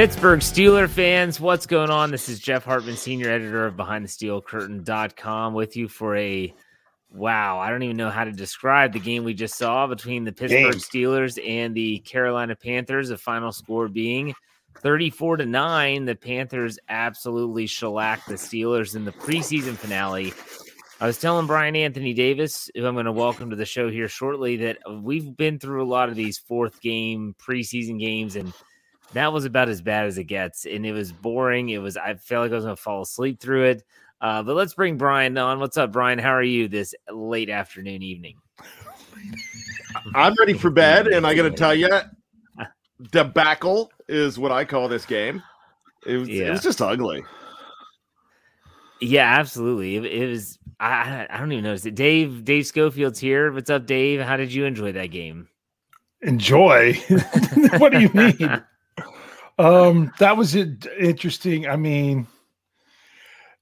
Pittsburgh Steeler fans, what's going on? This is Jeff Hartman, senior editor of BehindTheSteelCurtain.com, with you for a wow, I don't even know how to describe the game we just saw between the Pittsburgh game. Steelers and the Carolina Panthers. The final score being 34 to 9. The Panthers absolutely shellacked the Steelers in the preseason finale. I was telling Brian Anthony Davis, who I'm going to welcome to the show here shortly, that we've been through a lot of these fourth game preseason games and that was about as bad as it gets. And it was boring. It was, I felt like I was going to fall asleep through it. Uh, but let's bring Brian on. What's up, Brian? How are you this late afternoon, evening? I'm ready for bed. And I got to tell you, debacle is what I call this game. It was, yeah. it was just ugly. Yeah, absolutely. It, it was, I, I don't even notice it Dave? Dave Schofield's here. What's up, Dave? How did you enjoy that game? Enjoy? what do you mean? Um, that was interesting. I mean,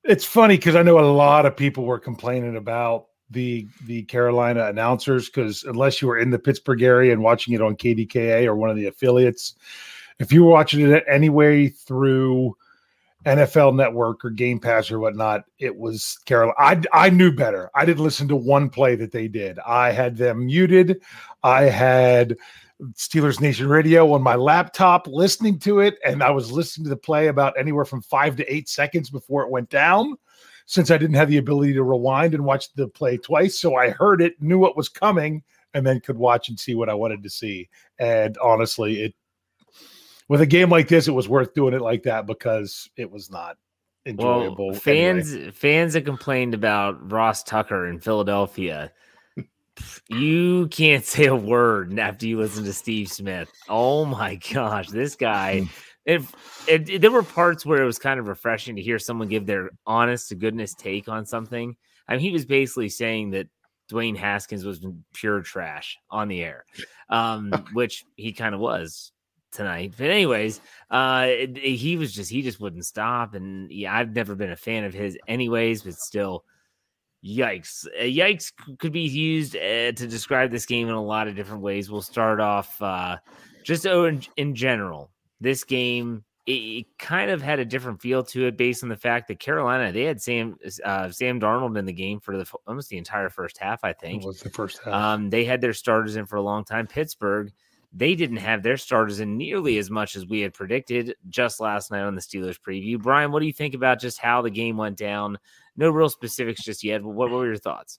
it's funny because I know a lot of people were complaining about the the Carolina announcers because unless you were in the Pittsburgh area and watching it on KDKA or one of the affiliates, if you were watching it anyway through NFL Network or Game Pass or whatnot, it was Carolina. I I knew better. I didn't listen to one play that they did. I had them muted. I had Steelers Nation Radio on my laptop, listening to it, and I was listening to the play about anywhere from five to eight seconds before it went down. Since I didn't have the ability to rewind and watch the play twice, so I heard it, knew what was coming, and then could watch and see what I wanted to see. And honestly, it with a game like this, it was worth doing it like that because it was not enjoyable. Well, fans anyway. fans that complained about Ross Tucker in Philadelphia you can't say a word after you listen to Steve Smith. Oh my gosh, this guy. If it, it, there were parts where it was kind of refreshing to hear someone give their honest to goodness take on something. I mean, he was basically saying that Dwayne Haskins was pure trash on the air, um, which he kind of was tonight. But anyways, uh, it, he was just he just wouldn't stop, and yeah, I've never been a fan of his, anyways. But still, Yikes. Uh, yikes could be used uh, to describe this game in a lot of different ways. We'll start off uh, just oh, in, in general. This game, it, it, kind of had a different feel to it based on the fact that Carolina, they had Sam uh, Sam Darnold in the game for the almost the entire first half, I think. It was the first half. Um, they had their starters in for a long time. Pittsburgh, they didn't have their starters in nearly as much as we had predicted just last night on the Steelers preview. Brian, what do you think about just how the game went down? No real specifics just yet. But what, were your thoughts?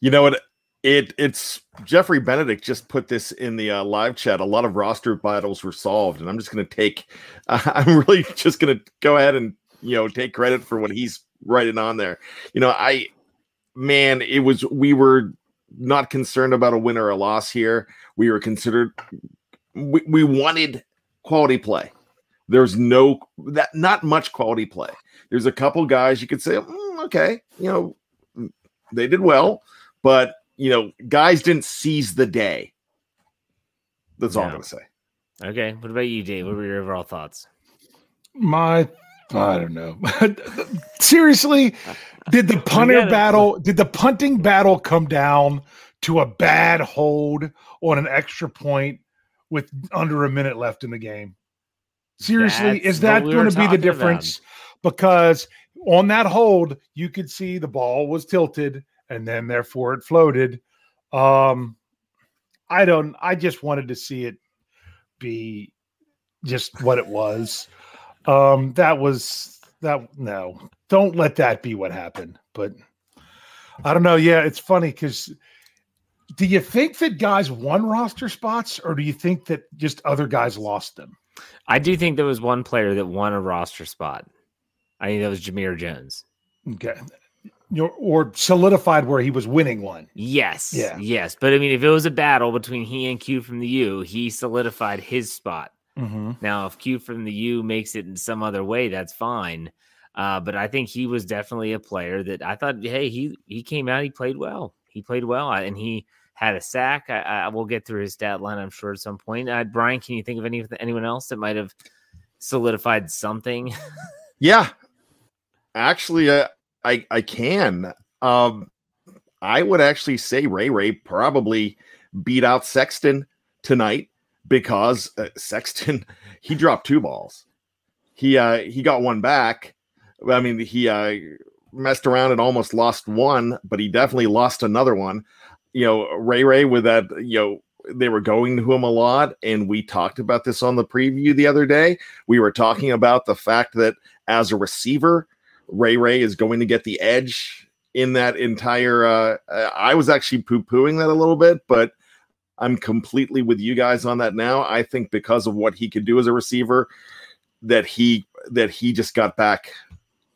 You know what? It it's Jeffrey Benedict just put this in the uh, live chat. A lot of roster battles were solved, and I'm just going to take. Uh, I'm really just going to go ahead and you know take credit for what he's writing on there. You know, I man, it was we were not concerned about a win or a loss here. We were considered. We, we wanted quality play. There's no that not much quality play. There's a couple guys you could say, mm, okay, you know, they did well, but you know, guys didn't seize the day. That's all I'm gonna say. Okay. What about you, Dave? What were your overall thoughts? My I don't know. Seriously, did the punter battle, did the punting battle come down to a bad hold on an extra point with under a minute left in the game? Seriously, That's is that we going to be the difference? About because on that hold, you could see the ball was tilted and then therefore it floated. Um, I don't, I just wanted to see it be just what it was. Um, that was that, no, don't let that be what happened. But I don't know. Yeah, it's funny because do you think that guys won roster spots or do you think that just other guys lost them? I do think there was one player that won a roster spot. I think that was Jamir Jones. Okay. Or solidified where he was winning one. Yes. Yeah. Yes. But I mean, if it was a battle between he and Q from the U, he solidified his spot. Mm-hmm. Now, if Q from the U makes it in some other way, that's fine. Uh, but I think he was definitely a player that I thought, hey, he he came out, he played well. He played well, and he had a sack. I, I will get through his stat line, I'm sure, at some point. Uh, Brian, can you think of any anyone else that might have solidified something? yeah, Actually, uh, I I can. Um, I would actually say Ray Ray probably beat out Sexton tonight. Because uh, Sexton he dropped two balls. He uh he got one back. I mean he uh messed around and almost lost one, but he definitely lost another one. You know, Ray Ray with that, you know, they were going to him a lot and we talked about this on the preview the other day. We were talking about the fact that as a receiver, Ray Ray is going to get the edge in that entire uh I was actually poo-pooing that a little bit, but I'm completely with you guys on that now. I think because of what he could do as a receiver, that he that he just got back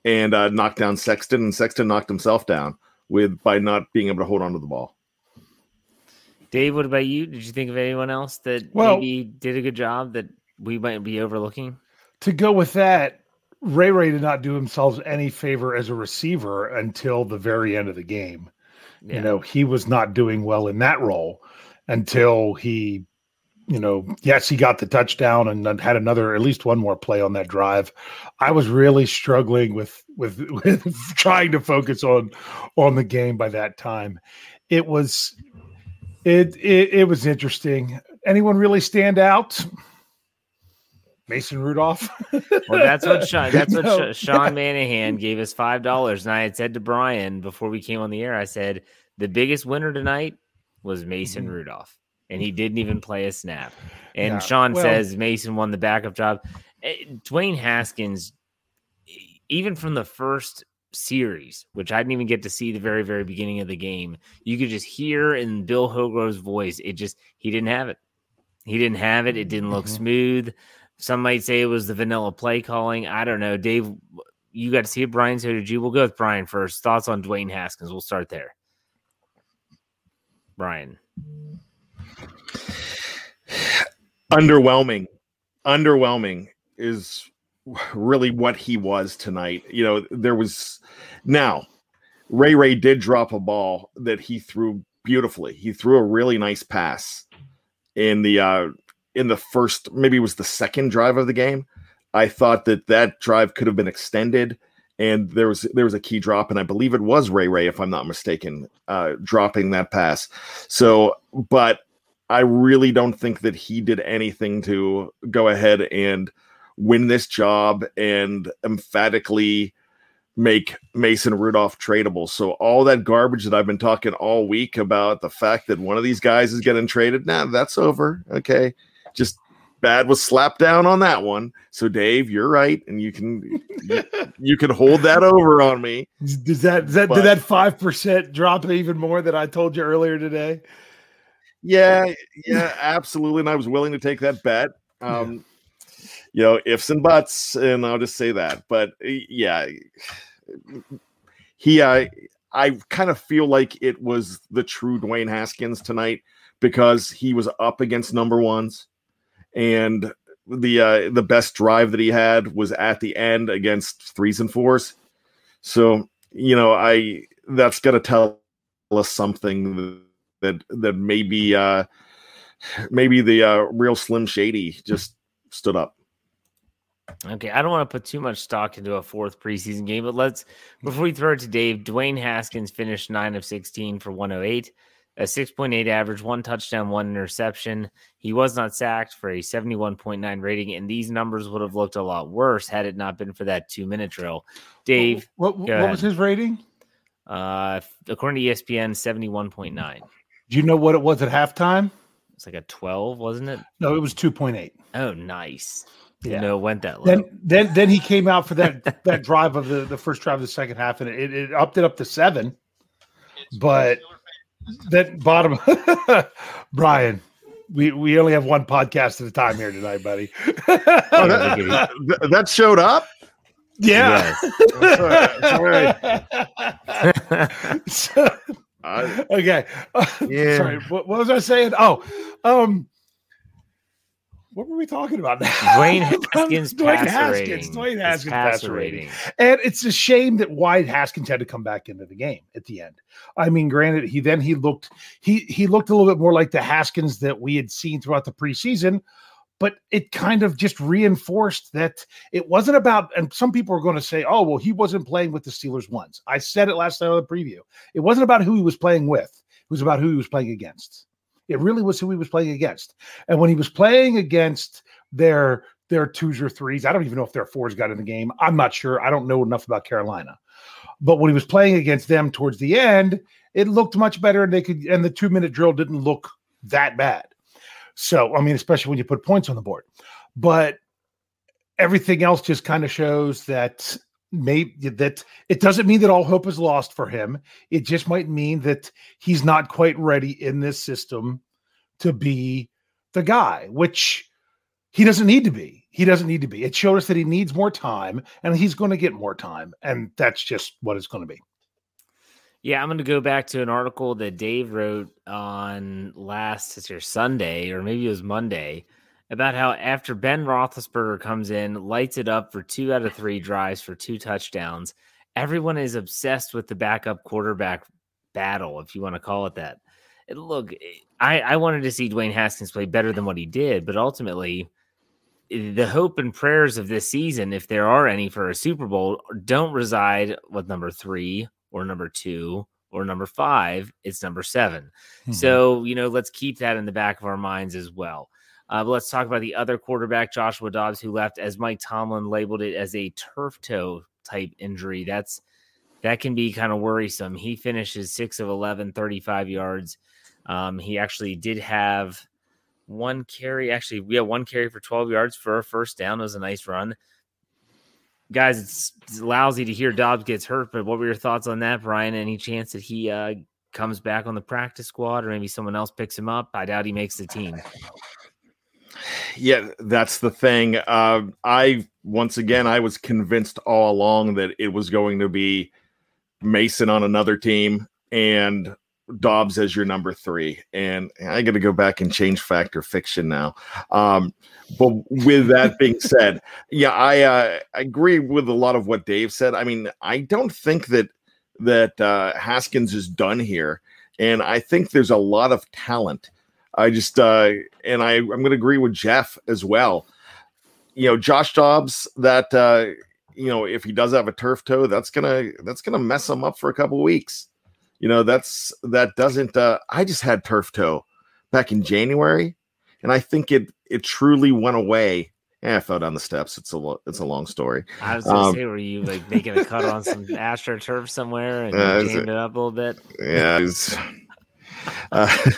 and uh, knocked down Sexton, and Sexton knocked himself down with by not being able to hold on to the ball. Dave, what about you? Did you think of anyone else that well, maybe did a good job that we might be overlooking? To go with that, Ray Ray did not do himself any favor as a receiver until the very end of the game. Yeah. You know, he was not doing well in that role until he, you know, yes, he got the touchdown and had another, at least one more play on that drive. I was really struggling with with with trying to focus on on the game by that time. It was it it, it was interesting. Anyone really stand out? Mason Rudolph. well, that's what Sean, that's what no. Sean Manahan gave us five dollars, and I had said to Brian before we came on the air, I said the biggest winner tonight was Mason mm-hmm. Rudolph, and he didn't even play a snap. And yeah, Sean well, says Mason won the backup job. Eh, Dwayne Haskins, even from the first series, which I didn't even get to see the very, very beginning of the game, you could just hear in Bill Hillgrove's voice, it just, he didn't have it. He didn't have it. It didn't look mm-hmm. smooth. Some might say it was the vanilla play calling. I don't know. Dave, you got to see it. Brian, so did you? We'll go with Brian first. Thoughts on Dwayne Haskins? We'll start there. Brian? Underwhelming. Underwhelming is really what he was tonight. You know, there was now Ray Ray did drop a ball that he threw beautifully. He threw a really nice pass in the uh in the first maybe it was the second drive of the game. I thought that that drive could have been extended and there was there was a key drop, and I believe it was Ray Ray, if I'm not mistaken, uh, dropping that pass. So, but I really don't think that he did anything to go ahead and win this job and emphatically make Mason Rudolph tradable. So all that garbage that I've been talking all week about the fact that one of these guys is getting traded, now nah, that's over. Okay. Just bad was slapped down on that one. So Dave, you're right, and you can you, you can hold that over on me. Does that does that but, did that five percent drop even more than I told you earlier today? Yeah, yeah, absolutely. And I was willing to take that bet. Um, yeah. you know, ifs and buts, and I'll just say that. But yeah, he I I kind of feel like it was the true Dwayne Haskins tonight because he was up against number ones and the uh, the best drive that he had was at the end against threes and fours. So you know, I that's going to tell us something that that maybe uh, maybe the uh, real Slim Shady just stood up. Okay, I don't want to put too much stock into a fourth preseason game, but let's before we throw it to Dave. Dwayne Haskins finished nine of sixteen for one hundred oh eight a 6.8 average, one touchdown, one interception. He was not sacked for a 71.9 rating, and these numbers would have looked a lot worse had it not been for that two minute drill. Dave, what, what, what was his rating? Uh, according to ESPN, 71.9. Do you know what it was at halftime? It's like a 12, wasn't it? No, it was 2.8. Oh, nice. Yeah. No, it went that low. Then, then, then he came out for that that drive of the, the first drive of the second half, and it, it upped it up to seven. But that bottom Brian. We we only have one podcast at a time here tonight, buddy. oh, that, that, showed up. Yeah. so, okay. Yeah. Sorry. What, what was I saying? Oh, um, what were we talking about? Dwayne Haskins Dwayne Haskins. Dwayne Haskins passer rating. And it's a shame that White Haskins had to come back into the game at the end. I mean, granted, he then he looked he he looked a little bit more like the Haskins that we had seen throughout the preseason, but it kind of just reinforced that it wasn't about and some people are going to say, oh, well, he wasn't playing with the Steelers once. I said it last night on the preview. It wasn't about who he was playing with, it was about who he was playing against. It really was who he was playing against. And when he was playing against their their twos or threes, I don't even know if their fours got in the game. I'm not sure. I don't know enough about Carolina. But when he was playing against them towards the end, it looked much better and they could and the two minute drill didn't look that bad. So, I mean, especially when you put points on the board. But everything else just kind of shows that maybe that it doesn't mean that all hope is lost for him. It just might mean that he's not quite ready in this system to be the guy, which he doesn't need to be. He doesn't need to be. It showed us that he needs more time and he's going to get more time. And that's just what it's going to be. Yeah, I'm going to go back to an article that Dave wrote on last it's your Sunday or maybe it was Monday about how after Ben Roethlisberger comes in, lights it up for two out of three drives for two touchdowns, everyone is obsessed with the backup quarterback battle, if you want to call it that. And look, I, I wanted to see Dwayne Haskins play better than what he did, but ultimately, the hope and prayers of this season, if there are any for a Super Bowl, don't reside with number three or number two or number five. It's number 7 mm-hmm. So, you know, let's keep that in the back of our minds as well. Uh, but let's talk about the other quarterback, Joshua Dobbs, who left, as Mike Tomlin labeled it, as a turf toe type injury. That's that can be kind of worrisome. He finishes six of 11, 35 yards. Um, he actually did have one carry. Actually, we had one carry for 12 yards for a first down. It was a nice run. Guys, it's, it's lousy to hear Dobbs gets hurt, but what were your thoughts on that, Brian? Any chance that he uh, comes back on the practice squad or maybe someone else picks him up? I doubt he makes the team. Yeah, that's the thing. Uh, I once again I was convinced all along that it was going to be Mason on another team and Dobbs as your number three. And I got to go back and change fact or fiction now. Um, but with that being said, yeah, I, uh, agree with a lot of what Dave said. I mean, I don't think that that uh, Haskins is done here, and I think there's a lot of talent I just uh, and I I'm going to agree with Jeff as well. You know, Josh Dobbs that uh, you know if he does have a turf toe, that's gonna that's gonna mess him up for a couple weeks. You know, that's that doesn't. Uh, I just had turf toe back in January, and I think it it truly went away. Yeah, I fell down the steps. It's a it's a long story. I was gonna um, say, were you like making a cut on some astroturf somewhere and uh, you it, up a little bit? Yeah, uh,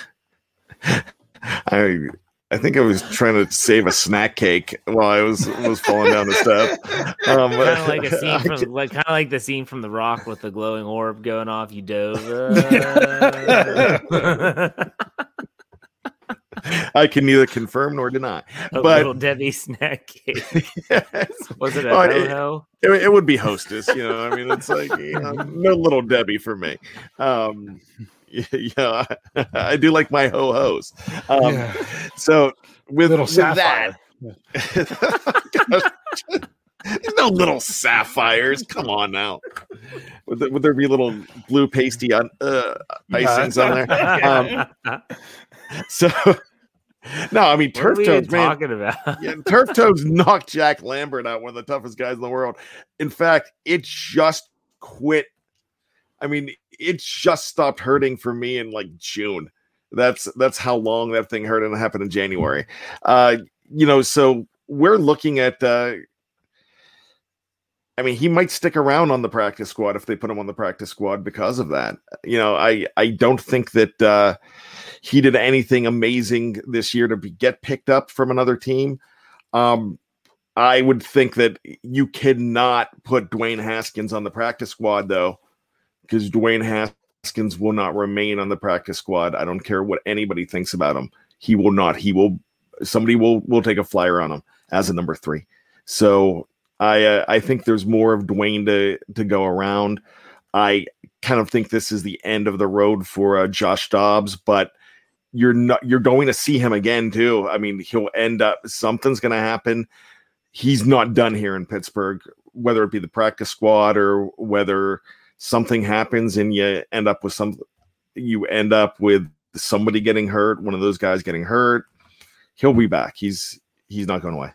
I I think I was trying to save a snack cake while I was was falling down the step. Um, kind of like a scene from like kind of like the scene from The Rock with the glowing orb going off. You dove. Uh... I can neither confirm nor deny. A but little Debbie snack cake. yes. Was it a oh, it, it, it, would be hostess, you know. I mean, it's like you know, no little Debbie for me. Um, yeah, I do like my ho hos. Um, yeah. So with, little with that, no little sapphires. Come on now. Would, there, would there be little blue pasty on uh, icings on there? Um, so no, I mean turf toads, man. Talking about? yeah, turf toads knocked Jack Lambert out, one of the toughest guys in the world. In fact, it just quit. I mean, it just stopped hurting for me in like June. That's that's how long that thing hurt, and it happened in January. Uh, you know, so we're looking at. Uh, I mean, he might stick around on the practice squad if they put him on the practice squad because of that. You know, I I don't think that uh, he did anything amazing this year to be, get picked up from another team. Um, I would think that you cannot put Dwayne Haskins on the practice squad though because Dwayne Haskins will not remain on the practice squad. I don't care what anybody thinks about him. He will not. He will. Somebody will will take a flyer on him as a number three. So I uh, I think there's more of Dwayne to to go around. I kind of think this is the end of the road for uh, Josh Dobbs, but you're not you're going to see him again too. I mean, he'll end up something's going to happen. He's not done here in Pittsburgh, whether it be the practice squad or whether something happens and you end up with some you end up with somebody getting hurt, one of those guys getting hurt, he'll be back. He's he's not going away.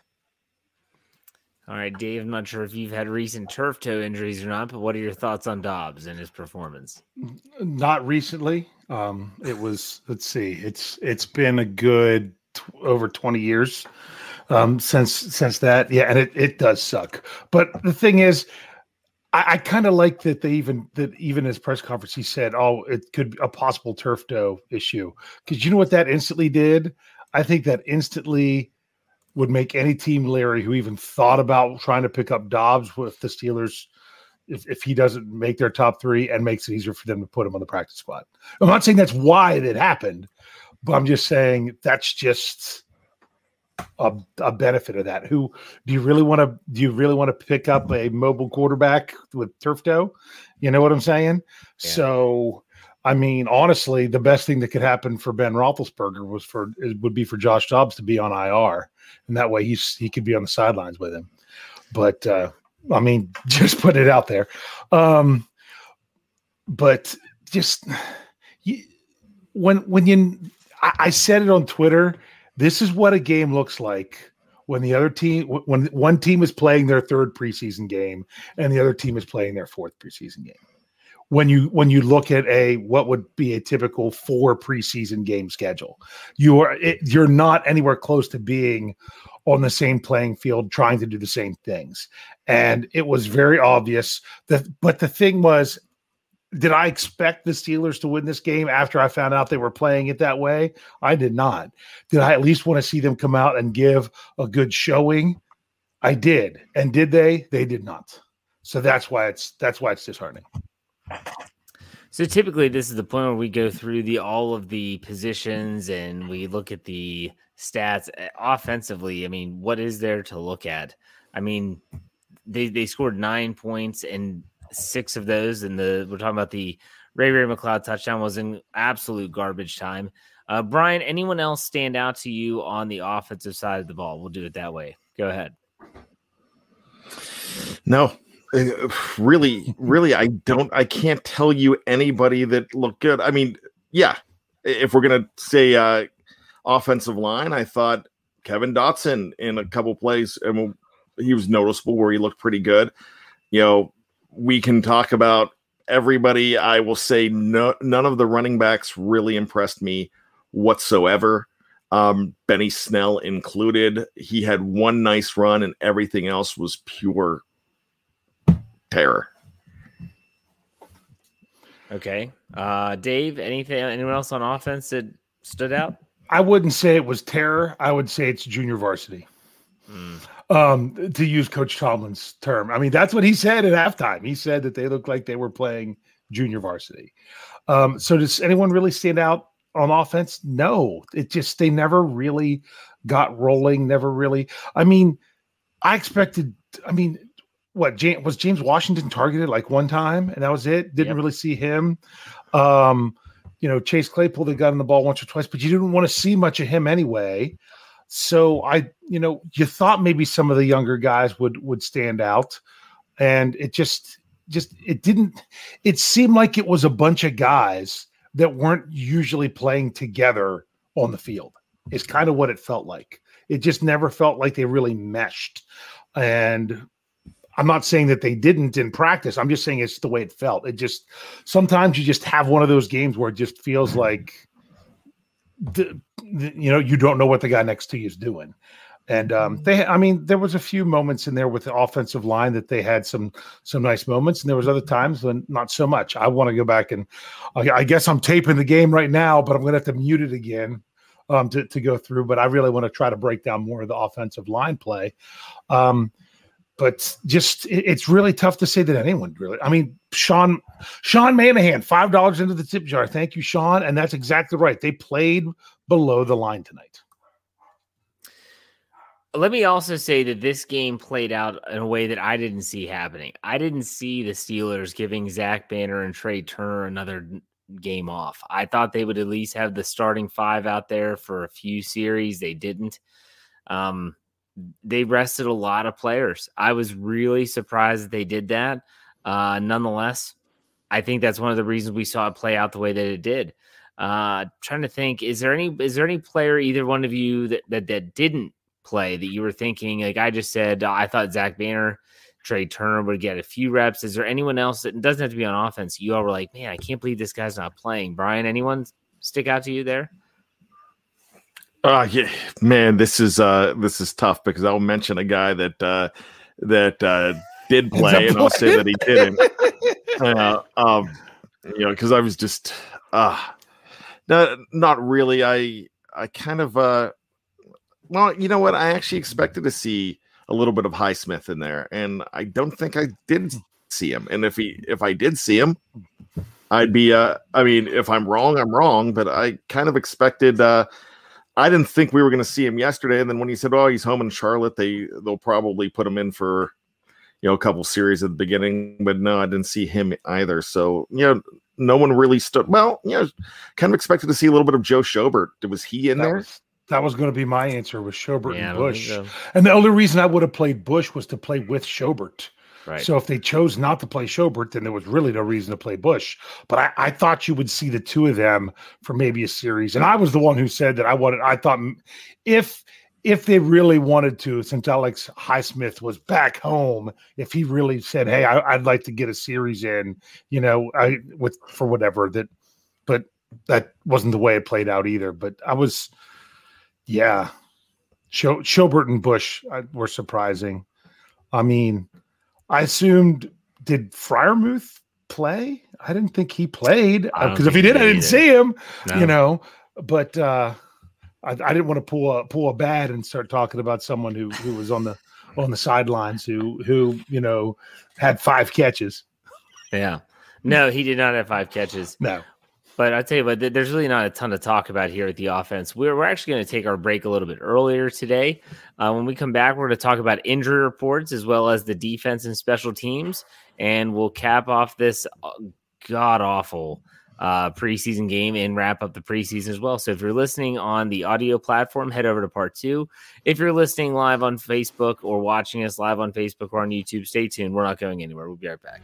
All right, Dave. I'm not sure if you've had recent turf toe injuries or not, but what are your thoughts on Dobbs and his performance? Not recently. Um, it was. Let's see. It's it's been a good t- over twenty years um, since since that. Yeah, and it it does suck. But the thing is, I, I kind of like that they even that even his press conference he said, "Oh, it could be a possible turf toe issue." Because you know what that instantly did? I think that instantly would make any team Larry who even thought about trying to pick up Dobbs with the Steelers if, if he doesn't make their top three and makes it easier for them to put him on the practice squad. I'm not saying that's why it happened, but I'm just saying that's just a, a benefit of that. Who do you really want to do you really want to pick up a mobile quarterback with turf toe? You know what I'm saying? Yeah. So I mean, honestly, the best thing that could happen for Ben Roethlisberger was for it would be for Josh Dobbs to be on IR, and that way he's he could be on the sidelines with him. But uh, I mean, just put it out there. Um, but just you, when when you, I, I said it on Twitter. This is what a game looks like when the other team when one team is playing their third preseason game and the other team is playing their fourth preseason game. When you when you look at a what would be a typical four preseason game schedule you are it, you're not anywhere close to being on the same playing field trying to do the same things. And it was very obvious that but the thing was did i expect the steelers to win this game after i found out they were playing it that way? I did not. Did i at least want to see them come out and give a good showing? I did. And did they? They did not. So that's why it's that's why it's disheartening. So typically, this is the point where we go through the all of the positions and we look at the stats eh, offensively. I mean, what is there to look at? I mean, they they scored nine points and six of those, and the we're talking about the Ray Ray McCloud touchdown was in absolute garbage time. Uh, Brian, anyone else stand out to you on the offensive side of the ball? We'll do it that way. Go ahead. No, uh, really, really, I don't, I can't tell you anybody that looked good. I mean, yeah, if we're gonna say uh, offensive line, I thought Kevin Dotson in a couple plays, and he was noticeable where he looked pretty good. You know, we can talk about everybody. I will say no, none of the running backs really impressed me whatsoever. Um, Benny Snell included. He had one nice run, and everything else was pure terror. Okay. Uh, Dave, anything, anyone else on offense that stood out? I wouldn't say it was terror. I would say it's junior varsity. Mm. Um, to use Coach Tomlin's term. I mean, that's what he said at halftime. He said that they looked like they were playing junior varsity. Um, so does anyone really stand out on offense? No. It just they never really got rolling, never really. I mean, I expected, I mean, what James, was James Washington targeted like one time and that was it. Didn't yep. really see him. Um, you know, Chase Claypool they got in the ball once or twice, but you didn't want to see much of him anyway. So I, you know, you thought maybe some of the younger guys would would stand out, and it just just it didn't. It seemed like it was a bunch of guys that weren't usually playing together on the field. Is kind of what it felt like. It just never felt like they really meshed. And I'm not saying that they didn't in practice. I'm just saying it's the way it felt. It just sometimes you just have one of those games where it just feels like the, the, you know you don't know what the guy next to you is doing. And um, they, I mean, there was a few moments in there with the offensive line that they had some some nice moments, and there was other times when not so much. I want to go back and I, I guess I'm taping the game right now, but I'm going to have to mute it again um, to to go through. But I really want to try to break down more of the offensive line play. Um, but just it's really tough to say that anyone really. I mean, Sean Sean Manahan, five dollars into the tip jar. Thank you, Sean, and that's exactly right. They played below the line tonight. Let me also say that this game played out in a way that I didn't see happening. I didn't see the Steelers giving Zach Banner and Trai Turner another game off. I thought they would at least have the starting five out there for a few series. They didn't. Um, they rested a lot of players. I was really surprised that they did that. Uh, nonetheless, I think that's one of the reasons we saw it play out the way that it did. Uh, trying to think, is there any is there any player either one of you that that, that didn't play that you were thinking like I just said I thought Zach Banner Trai Turner would get a few reps. Is there anyone else that doesn't have to be on offense? You all were like, man, I can't believe this guy's not playing. Brian, anyone stick out to you there? Uh yeah, man, this is uh this is tough because I'll mention a guy that uh that uh did play and I'll say that he didn't. uh, um you know, because I was just uh no, not really. I I kind of uh well, you know what? I actually expected to see a little bit of Highsmith in there, and I don't think I did see him. And if he if I did see him, I'd be uh I mean, if I'm wrong, I'm wrong, but I kind of expected uh I didn't think we were going to see him yesterday. And then when he said, "Oh, he's home in Charlotte," they they'll probably put him in for you know a couple series at the beginning. But no, I didn't see him either. So you know, no one really stood. Well, you know, kind of expected to see a little bit of Joe Schobert. Was he in that there? Was, that was going to be my answer with Schobert Yeah, and Bush. so. And the only reason I would have played Bush was to play with Schobert. Right. So if they chose not to play Schobert, then there was really no reason to play Bush. But I, I thought you would see the two of them for maybe a series. And I was the one who said that I wanted. I thought if if they really wanted to, since Alex Highsmith was back home, if he really said, "Hey, I, I'd like to get a series in," you know, I with for whatever that, but that wasn't the way it played out either. But I was, yeah, Scho- Schobert and Bush were surprising. I mean, I assumed did Freiermuth play? I didn't think he played because if he did, I didn't did see him. No. You know, but uh, I, I didn't want to pull a pull a bad and start talking about someone who who was on the on the sidelines who who you know had five catches. yeah. No, he did not have five catches. No, But I tell you th- there's really not a ton to talk about here at the offense. We're, we're actually going to take our break a little bit earlier today. Uh, when we come back, we're going to talk about injury reports as well as the defense and special teams, and we'll cap off this god awful uh, preseason game and wrap up the preseason as well. So if you're listening on the audio platform, head over to part two. If you're listening live on Facebook or watching us live on Facebook or on YouTube, stay tuned. We're not going anywhere. We'll be right back.